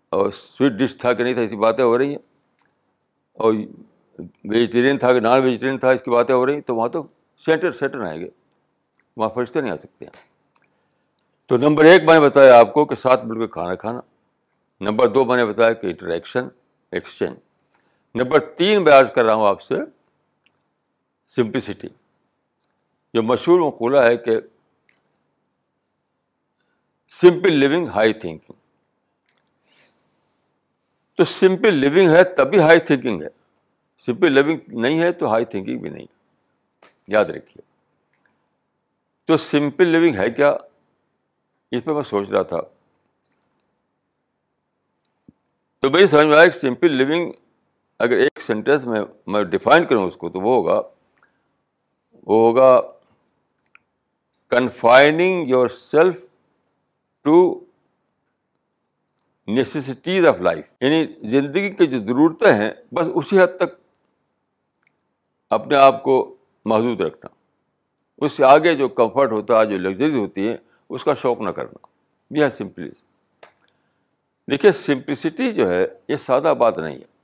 S1: اور سویٹ ڈش تھا کہ نہیں تھا، ایسی باتیں ہو رہی ہیں۔ اور ویجیٹیرین تھا کہ نان ویجیٹیرین تھا، اس کی باتیں ہو رہی ہیں۔ تو وہاں تو سینٹر سینٹر آئیں گے۔ وہاں فرشتے نہیں آ سکتے ہیں۔ تو نمبر ایک میں نے بتایا آپ کو کہ ساتھ مل کے کھانا کھانا۔ نمبر دو میں نے بتایا کہ انٹریکشن ایکسچینج نمبر تین میں عرض کر رہا ہوں آپ سے سمپلسٹی جو مشہور مقولہ ہے کہ سمپل لیونگ ہائی تھنکنگ تو سمپل لیونگ ہے تبھی ہائی تھنکنگ ہے۔ سمپل لیونگ نہیں ہے تو ہائی تھنکنگ بھی نہیں۔ یاد رکھیے۔ تو سمپل لیونگ ہے کیا؟ اس پہ میں سوچ رہا تھا۔ تو میری سمجھ میں آیا کہ سمپل لیونگ اگر ایک سینٹینس میں میں ڈیفائن کروں اس کو تو وہ ہوگا۔ وہ ہوگا confining yourself to necessities of life یعنی زندگی کی جو ضرورتیں ہیں بس اسی حد تک اپنے آپ کو محدود رکھنا۔ اس سے آگے جو کمفرٹ ہوتا ہے، جو لگژریز ہوتی ہے اس کا شوق نہ کرنا۔ یہ ہے سمپلی دیکھیے سمپلسٹی جو ہے، یہ سادہ بات نہیں ہے۔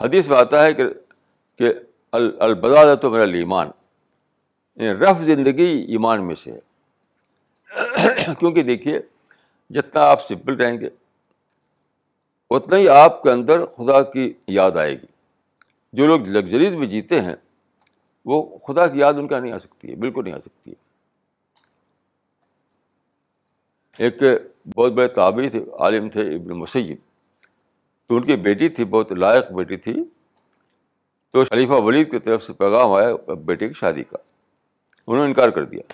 S1: حدیث میں آتا ہے کہ البدا تو میرا ایمان یعنی رف زندگی ایمان میں سے ہے۔ کیونکہ دیکھیے، جتنا آپ سمپل رہیں گے، اتنا ہی آپ کے اندر خدا کی یاد آئے گی۔ جو لوگ لگژریز میں جیتے ہیں وہ خدا کی یاد ان کا نہیں آ سکتی ہے، بالکل نہیں آ سکتی ہے۔ ایک بہت بڑے تابعی تھے، عالم تھے ابن مسیب تو ان کی بیٹی تھی، بہت لائق بیٹی تھی۔ تو خلیفہ ولید کی طرف سے پیغام آیا بیٹے کی شادی کا۔ انہوں نے انکار کر دیا۔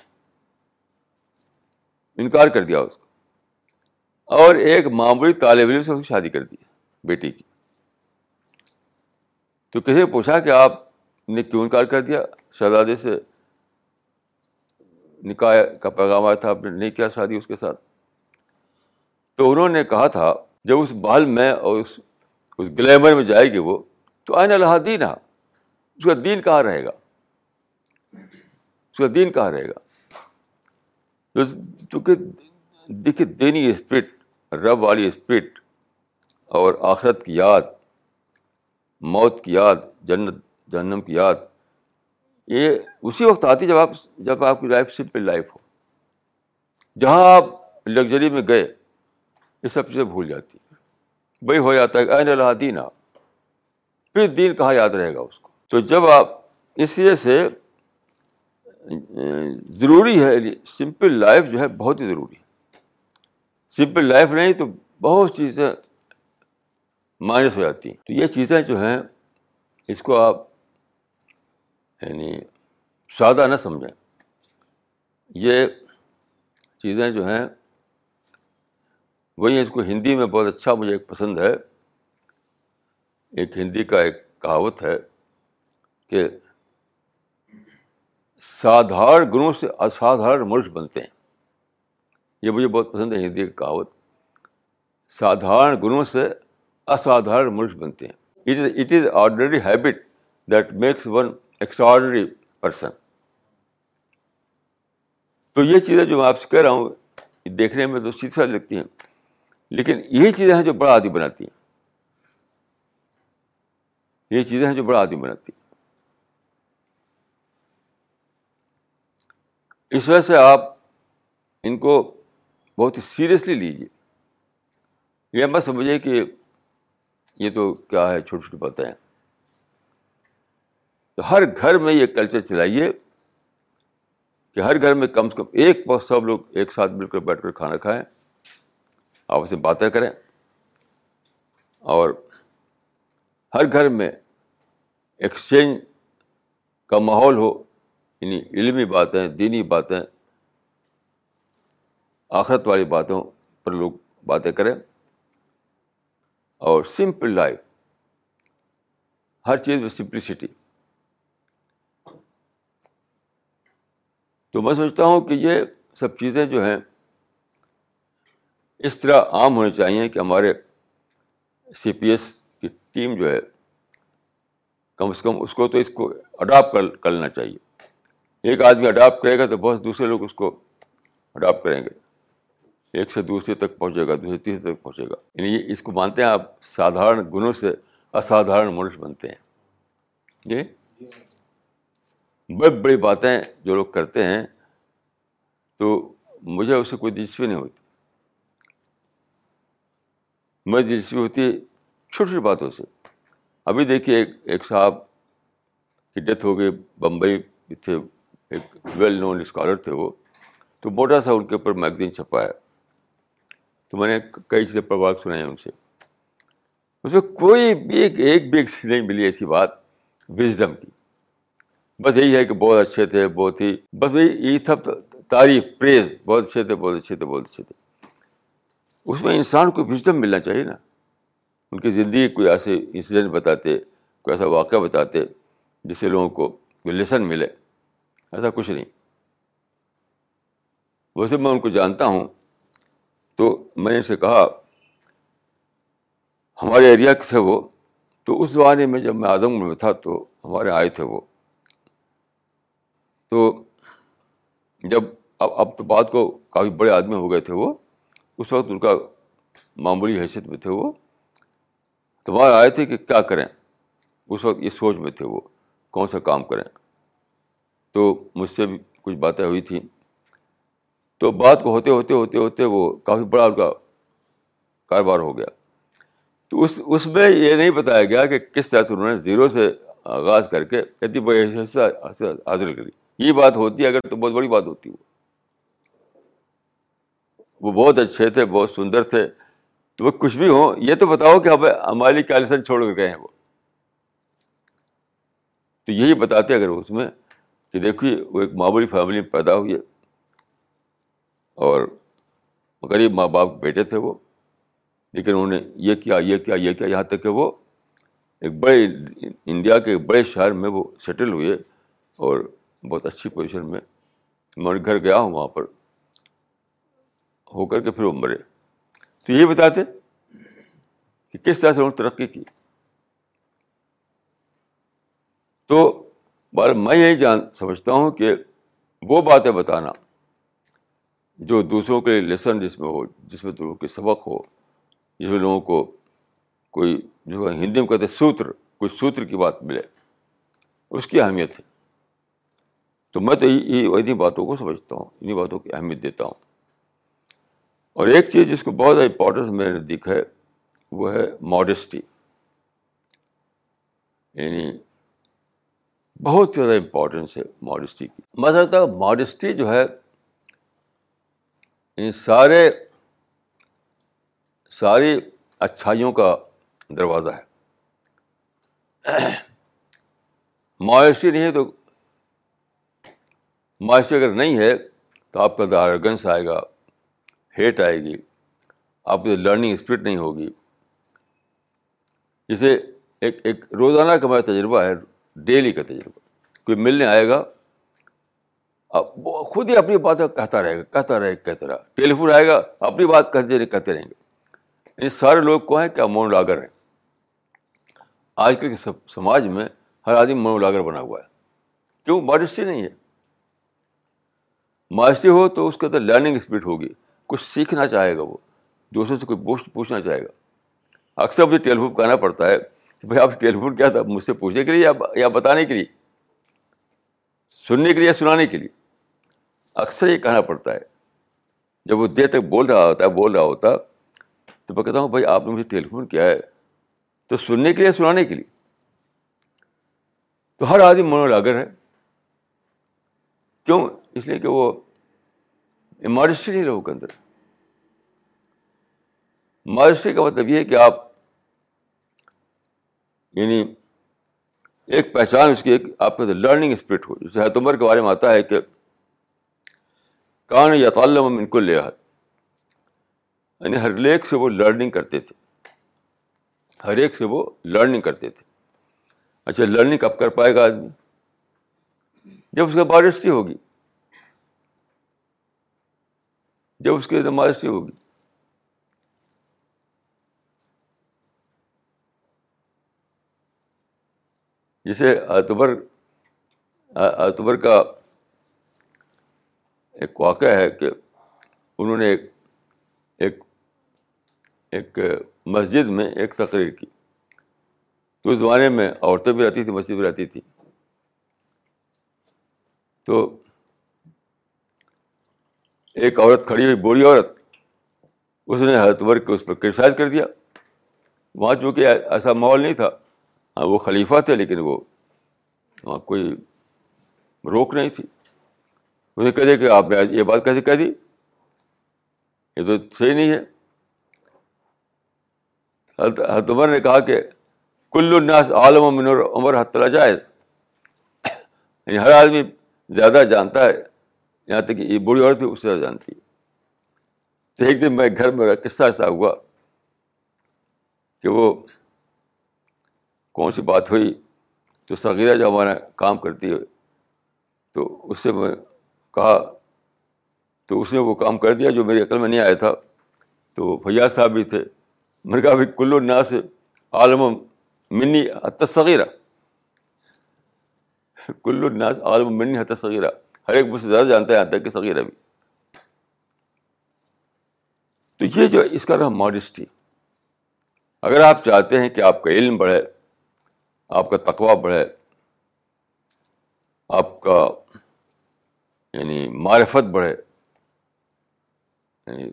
S1: انکار کر دیا اس کو۔ اور ایک معمولی طالب علم سے اس کی شادی کر دی بیٹی کی۔ تو کسی نے پوچھا کہ آپ نے کیوں انکار کر دیا؟ شہزادے سے نکاح کا پیغام آیا تھا، آپ نے نہیں کیا شادی اس کے ساتھ؟ تو انہوں نے کہا تھا، جب اس بال میں اور اس اس گلیمر میں جائے گی وہ، تو آئین اللہ دین اس کا دین کہاں رہے گا؟ اس کا دین کہاں رہے گا؟ دیکھیے، دینی اسپرٹ، رب والی اسپرٹ اور آخرت کی یاد، موت کی یاد، جنت جہنم کی یاد۔ یہ اسی وقت آتی جب آپ جب آپ کی لائف سمپل لائف ہو۔ جہاں آپ لگژری میں گئے، یہ سب چیزیں بھول جاتی ہیں۔ وہی ہو جاتا ہے اللہ دینا پھر دین کہاں یاد رہے گا اس کو؟ تو جب آپ اس لیے سے، ضروری ہے سمپل لائف جو ہے بہت ہی ضروری ہے۔ سمپل لائف نہیں تو بہت چیزیں مائنس ہو جاتی ہیں۔ تو یہ چیزیں جو ہیں، اس کو آپ یعنی سادہ نہ سمجھیں۔ یہ چیزیں جو ہیں، وہی اس کو ہندی میں بہت اچھا مجھے ایک پسند ہے۔ ایک ہندی کا ایک کہاوت ہے کہ سادھار گنوں سے اسادھارن منش بنتے ہیں۔ یہ مجھے بہت پسند ہے، ہندی کا کہاوت۔ سادھارن گنوں سے اسادھارن منش بنتے ہیں۔ It is it is ordinary habit that makes one extraordinary person تو یہ چیزیں جو میں آپ سے کہہ رہا ہوں، دیکھنے میں تو سیدھا لگتی ہیں، لیکن یہی چیزیں ہیں جو بڑا آدمی بناتی ہیں۔ یہ چیزیں ہیں جو بڑا آدمی بناتی ہیں۔ اس وجہ سے آپ ان کو بہت ہی سیریسلی لیجیے یہ مت سمجھے کہ یہ تو کیا ہے، چھوٹی چھوٹی باتیں ہیں۔ تو ہر گھر میں یہ کلچر چلائیے کہ ہر گھر میں کم سے کم ایک وقت سب لوگ ایک ساتھ مل کر بیٹھ کر کھانا کھائیں، آپس میں باتیں کریں۔ اور ہر گھر میں ایکسچینج کا ماحول ہو یعنی علمی باتیں، دینی باتیں، آخرت والی باتوں پر لوگ باتیں کریں۔ اور سمپل لائف ہر چیز میں سمپلسٹی تو میں سمجھتا ہوں کہ یہ سب چیزیں جو ہیں اس طرح عام ہونی چاہیے کہ ہمارے سی پی ایس کی ٹیم جو ہے کم سے کم اس کو تو اس کو اڈاپٹ کر لینا چاہیے۔ ایک آدمی اڈاپٹ کرے گا تو بہت دوسرے لوگ اس کو اڈاپٹ کریں گے۔ ایک سے دوسرے تک پہنچے گا، دوسرے تیسرے تک پہنچے گا۔ یعنی اس کو مانتے ہیں آپ سادھارن گنوں سے اسادھارن منش بنتے ہیں۔ جی؟, جی بڑی بڑی باتیں جو لوگ کرتے ہیں تو مجھے اس سے کوئی دلچسپی نہیں ہوتی۔ میں دلچسپی ہوتی ہے چھوٹی چھوٹی باتوں سے۔ ابھی دیکھیے ایک ایک صاحب کی ڈیتھ ہو گئی، بمبئی تھے، ایک ویل نون اسکالر تھے وہ۔ تو موٹا سا ان کے اوپر میگزین چھپایا تو میں نے کئی چیزیں پرواہ سنائی ان سے۔ اس میں کوئی بھی ایک ایک بھی نہیں ملی ایسی بات وزڈم کی۔ بس یہی ہے کہ بہت اچھے تھے، بہت ہی بس وہی یہی تھا تعریف پریز، بہت اچھے تھے، بہت اچھے تھے، بہت اچھے تھے۔ اس میں انسان کو وزڈم ملنا چاہیے نا۔ ان کی زندگی کوئی ایسے انسیڈنٹ بتاتے، کوئی ایسا واقعہ بتاتے جس سے لوگوں کو کوئی لیسن ملے۔ ایسا کچھ نہیں۔ ویسے میں ان کو جانتا ہوں۔ تو میں نے اسے کہا، ہمارے ایریا کے تھے وہ۔ تو اس زمانے میں جب میں اعظم میں تھا تو ہمارے آئے تھے وہ۔ تو جب اب اب تو بات کو کافی بڑے آدمی ہو گئے تھے وہ، اس وقت ان کا معمولی حیثیت میں تھے وہ۔ تو وہاں آئے تھے کہ کیا کریں؟ اس وقت اس سوچ میں تھے وہ، کون سا کام کریں؟ تو مجھ سے بھی کچھ باتیں ہوئی تھیں۔ تو بات کو ہوتے ہوتے ہوتے ہوتے وہ کافی بڑا ان کا کاروبار ہو گیا۔ تو اس اس میں یہ نہیں بتایا گیا کہ کس طرح سے انہوں نے زیرو سے آغاز کر کے اتنی بڑی حاصل کری۔ یہ بات ہوتی ہے، اگر تو بہت بڑی بات ہوتی وہ۔ وہ بہت اچھے تھے، بہت سندر تھے۔ تو وہ کچھ بھی ہوں، یہ تو بتاؤ کہ اب ہماری کیلسن چھوڑ کر گئے ہیں وہ۔ تو یہی بتاتے اگر اس میں کہ دیکھیے وہ ایک معمولی فیملی میں پیدا ہوئی ہے۔ اور غریب ماں باپ بیٹے تھے وہ۔ لیکن انہوں نے یہ کیا یہ کیا یہ کیا، یہاں تک کہ وہ ایک بڑے انڈیا کے ایک بڑے شہر میں وہ سیٹل ہوئے اور بہت اچھی پوزیشن میں میں گھر گیا ہوں وہاں پر، ہو کر کے پھر وہ مرے۔ تو یہ بتاتے کہ کس طرح سے انہوں نے ترقی کی۔ تو بار میں یہی جان سمجھتا ہوں کہ وہ باتیں بتانا جو دوسروں کے لیسن جس میں ہو، جس میں لوگوں کے سبق ہو، جس میں لوگوں کو کوئی جو ہندی میں کہتے سوتر، کوئی سوتر کی بات ملے، اس کی اہمیت ہے۔ تو میں تو انہیں باتوں کو سمجھتا ہوں انہیں باتوں کی اہمیت دیتا ہوں۔ اور ایک چیز جس کو بہت زیادہ امپورٹنس میں نے دیکھا ہے، وہ ہے ماڈسٹی یعنی بہت زیادہ امپورٹنس ہے ماڈسٹی کی۔ میں سمجھتا ہوں ماڈسٹی جو ہے ان سارے، ساری اچھائیوں کا دروازہ ہے۔ ماڈسٹی نہیں ہے تو ماڈسٹی اگر نہیں ہے تو آپ کا دارگنس آئے گا، ہیٹ آئے گی، آپ کو لرننگ اسپرٹ نہیں ہوگی۔ جسے ایک ایک روزانہ کا میرا تجربہ ہے، ڈیلی کا تجربہ۔ کوئی ملنے آئے گا وہ خود ہی اپنی باتیں کہتا رہے گا، کہتا رہے گا، کہتا رہا ٹیلی فون آئے گا، اپنی بات کہتے رہے، کہتے رہیں گے۔ یعنی سارے لوگ کو ہیں کیا مون لاگر ہیں۔ آج کل کے سماج میں ہر آدمی مون لاگر بنا ہوا ہے۔ کیوں؟ ماڈسٹی نہیں ہے۔ ماڈسٹی ہو تو اس کے اندر لرننگ اسپرٹ ہوگی۔ کچھ سیکھنا چاہے گا وہ، دوسروں سے کوئی پوچھ پوچھنا چاہے گا۔ اکثر مجھے ٹیلی فون کہنا پڑتا ہے کہ بھائی آپ ٹیلی فون کیا تھا؟ مجھ سے پوچھنے کے لیے یا بتانے کے لیے؟ سننے کے لیے یا سنانے کے لیے؟ اکثر یہ کہنا پڑتا ہے۔ جب وہ دیر تک بول رہا ہوتا ہے، بول رہا ہوتا، تو میں کہتا ہوں، بھائی آپ نے مجھے ٹیلی فون کیا ہے تو سننے کے لیے سنانے کے لیے؟ تو ہر آدمی منو لاگر ہے۔ کیوں؟ اس لیے کہ وہ ماڈسٹی نہیں لوگوں کے اندر۔ ماڈسٹی کا مطلب یہ ہے کہ آپ یعنی ایک پہچان اس کی ایک آپ کے اندر لرننگ اسپرٹ ہو۔ جیسے حید عمر کے بارے میں آتا ہے کہ کان یا تعلم ان کو لے یعنی ہر ایک سے وہ لرننگ کرتے تھے۔ ہر ایک سے وہ لرننگ کرتے تھے۔ اچھا لرننگ کب کر پائے گا آدمی؟ جب اس کا بارشتی ہوگی۔ جب اس کی مادشی ہوگی۔ جیسے اتبر اتبر کا ایک واقعہ ہے کہ انہوں نے ایک ایک ایک مسجد میں ایک تقریر کی۔ تو اس زمانے میں عورتیں بھی رہتی تھیں، مسجد بھی رہتی تھی تو ایک عورت کھڑی ہوئی، بوڑھی عورت، اس نے حضرت عمر کو اس پر کرٹیسائز کر دیا۔ وہاں چونکہ ایسا ماحول نہیں تھا ہاں وہ خلیفہ تھے، لیکن وہ وہاں کوئی روک نہیں تھی۔ اسے کہہ دیا کہ آپ نے یہ بات کیسے کہہ دی؟ یہ تو صحیح نہیں ہے۔ حضرت عمر نے کہا کہ کل الناس عالم منور عمر حتلا جائز یعنی ہر آدمی زیادہ جانتا ہے۔ یہاں تک کہ یہ بوڑھی عورت بھی اس سے جانتی ہے تو ایک دن میں گھر میں قصہ ایسا ہوا کہ وہ کون سی بات ہوئی، تو صغیرہ جو ہمارا کام کرتی ہے، تو اس سے میں کہا، تو اس نے وہ کام کر دیا جو میری عقل میں نہیں آیا تھا۔ تو فیاض صاحب بھی تھے۔ میں نے کہا، بھائی، کلو الناس عالم منی حت صغیرہ۔ کلو الناس عالم منی حت صغیرہ۔ ہر ایک مجھ سے زیادہ جانتا ہے یہاں تک کہ صغیرہ بھی۔ تو یہ جو اس کا نام ماڈسٹی اگر آپ چاہتے ہیں کہ آپ کا علم بڑھے، آپ کا تقوا بڑھے، آپ کا یعنی معرفت بڑھے یعنی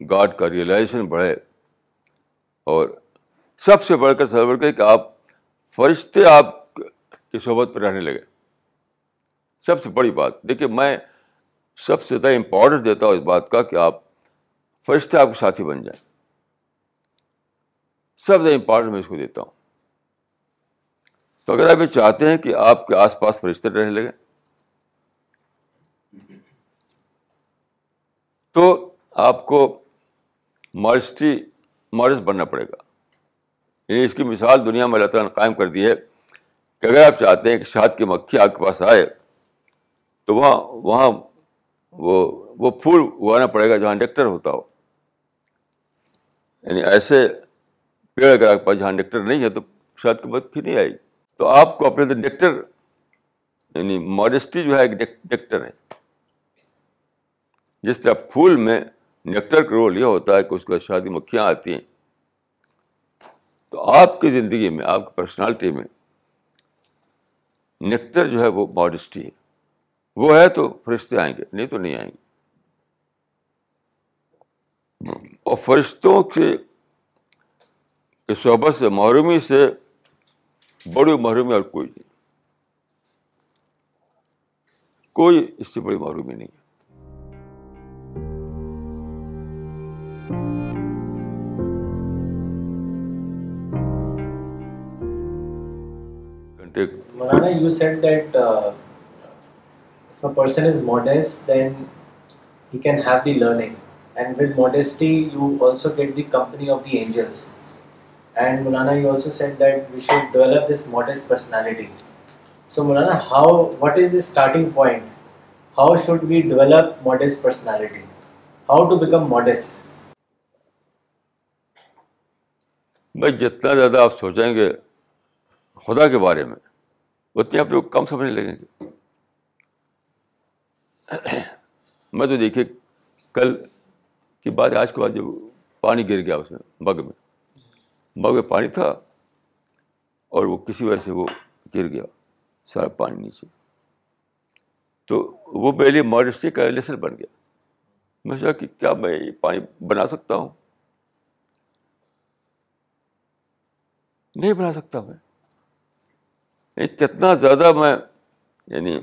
S1: گاڈ کا ریئلائزیشن بڑھے، اور سب سے بڑھ کر سب بڑھ کر کہ آپ فرشتے آپ کی صحبت پہ رہنے لگے۔ سب سے بڑی بات۔ دیکھیے، میں سب سے زیادہ امپورٹنس دیتا ہوں اس بات کا کہ آپ فرشتے آپ کے ساتھی بن جائیں۔ سب سے امپورٹنٹ میں اس کو دیتا ہوں۔ تو اگر آپ یہ چاہتے ہیں کہ آپ کے آس پاس فرشتے رہنے لگے تو آپ کو مارسٹی مارس بننا پڑے گا۔ یعنی اس کی مثال دنیا میں اللہ تعالیٰ نے قائم کر دی ہے کہ اگر آپ چاہتے ہیں کہ شہد کی مکھی آپ کے پاس آئے تو وہاں وہاں وہ وہ پھول اگانا پڑے گا جہاں نیکٹر ہوتا ہو۔ یعنی ایسے پیڑ اگر آپ کے پاس جہاں نیکٹر نہیں ہے تو شہد کی مکھی نہیں آئے گی۔ تو آپ کو اپنے نیکٹر یعنی ماڈسٹی جو ہے ایک نیکٹر ہے۔ جس طرح پھول میں نیکٹر کا رول یہ ہوتا ہے کہ اس کے شادی مکھیاں آتی ہیں۔ تو آپ کی زندگی میں، آپ کی پرسنالٹی میں نیکٹر جو ہے وہ ماڈسٹی ہے۔ وہ ہے تو فرشتے آئیں گے، نہیں تو نہیں آئیں گے۔ اور فرشتوں کے صحبت سے، محرومی سے بڑی محرومی اور کوئی نہیں۔ کوئی اس سے بڑی معرومی نہیں ہے۔
S2: مولانا you said that person is modest then he can have the learning and with modesty you also get the company of the angels and Maulana you also said that we should develop this modest personality so Maulana how what is the starting point how should we develop modest personality how to become modest
S1: بھائی، جتنا زیادہ آپ سوچیں گے خدا کے بارے میں، اتنی آپ لوگ کم سمجھنے لگیں گے۔ میں تو دیکھیے کل کی بات آج کے بعد جب پانی گر گیا اس میں بگ میں بگ میں پانی تھا اور وہ کسی وجہ سے وہ گر گیا سارا پانی نیچے۔ تو وہ پہلے ماڈسٹی کا لیسن بن گیا۔ میں سوچا کہ کیا میں یہ پانی بنا سکتا ہوں؟ نہیں بنا سکتا میں۔ یعنی کتنا زیادہ میں یعنی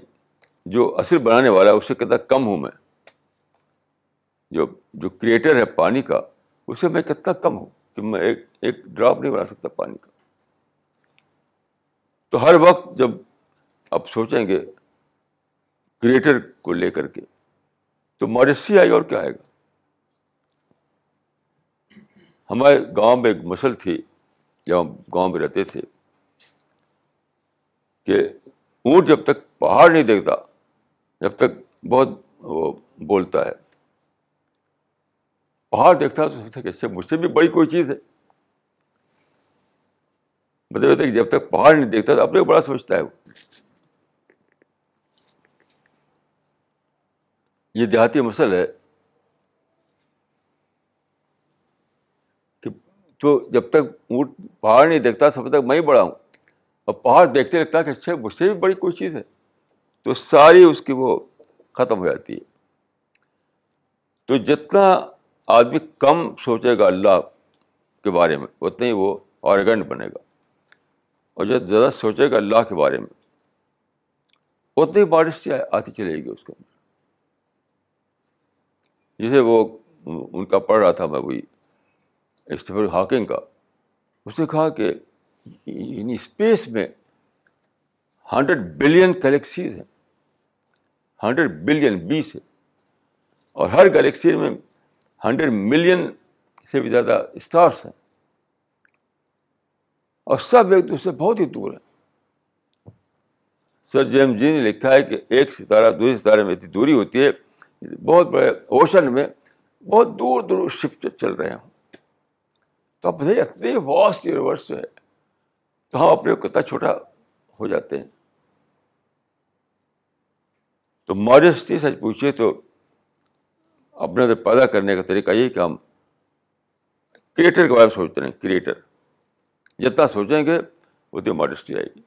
S1: جو اصل بنانے والا ہے، اس سے کتنا کم ہوں میں۔ جو جو کریٹر ہے پانی کا، اس سے میں کتنا کم ہوں کہ میں ایک ایک ڈراپ نہیں بنا سکتا پانی کا۔ تو ہر وقت جب آپ سوچیں گے کریٹر کو لے کر کے، تو ماڈسٹی آئی اور کیا آئے گا؟ ہمارے گاؤں میں ایک مسل تھی جب ہم گاؤں میں رہتے تھے، کہ اونٹ جب تک پہاڑ نہیں دیکھتا جب تک بہت وہ بولتا ہے۔ پہاڑ دیکھتا تو سوچتا کہ اس سے مجھ سے بھی بڑی کوئی چیز ہے۔ مطلب کہ جب تک پہاڑ نہیں دیکھتا تو اپنے کو بڑا سمجھتا ہے وہ۔ یہ دیہاتی مسل ہے کہ تو جب تک اونٹ پہاڑ نہیں دیکھتا تب تک میں ہی بڑا ہوں، اور پہاڑ دیکھتے لگتا ہے کہ اچھا مجھ سے بھی بڑی کوئی چیز ہے۔ تو ساری اس کی وہ ختم ہو جاتی ہے۔ تو جتنا آدمی کم سوچے گا اللہ کے بارے میں اتنا ہی وہ آرگنٹ بنے گا۔ اور جب زیادہ سوچے گا اللہ کے بارے میں، اتنی بارش آتی چلے گی اس کے اندر جسے وہ ان کا پڑھ رہا تھا، میں وہی اسٹیفن ہاکنگ کا، اس نے کہا کہ یعنی اسپیس میں ہنڈریڈ بلین گلیکسیز ہیں۔ ہنڈریڈ بلین بیس ہے اور ہر گلیکسی میں ہنڈریڈ ملین سے بھی زیادہ اسٹارس ہیں اور سب ایک دوسرے بہت ہی دور ہیں۔ سر جیم جی نے لکھا ہے کہ ایک ستارہ دوسرے ستارے میں اتنی دوری ہوتی ہے، بہت بڑے اوشن میں بہت دور دور شفٹ چل رہے ہوں۔ تو اب بتائیے اتنے واسٹ یونیورس ہے تو ہم اپنے کو کتنا چھوٹا ہو جاتے ہیں؟ تو ماڈسٹی سچ پوچھیے تو اپنے اندر پیدا کرنے کا طریقہ یہ کہ ہم کریٹر کے بارے میں سوچتے ہیں کریٹر۔ جتنا سوچیں گے، اتنی ماڈسٹی آئے گی۔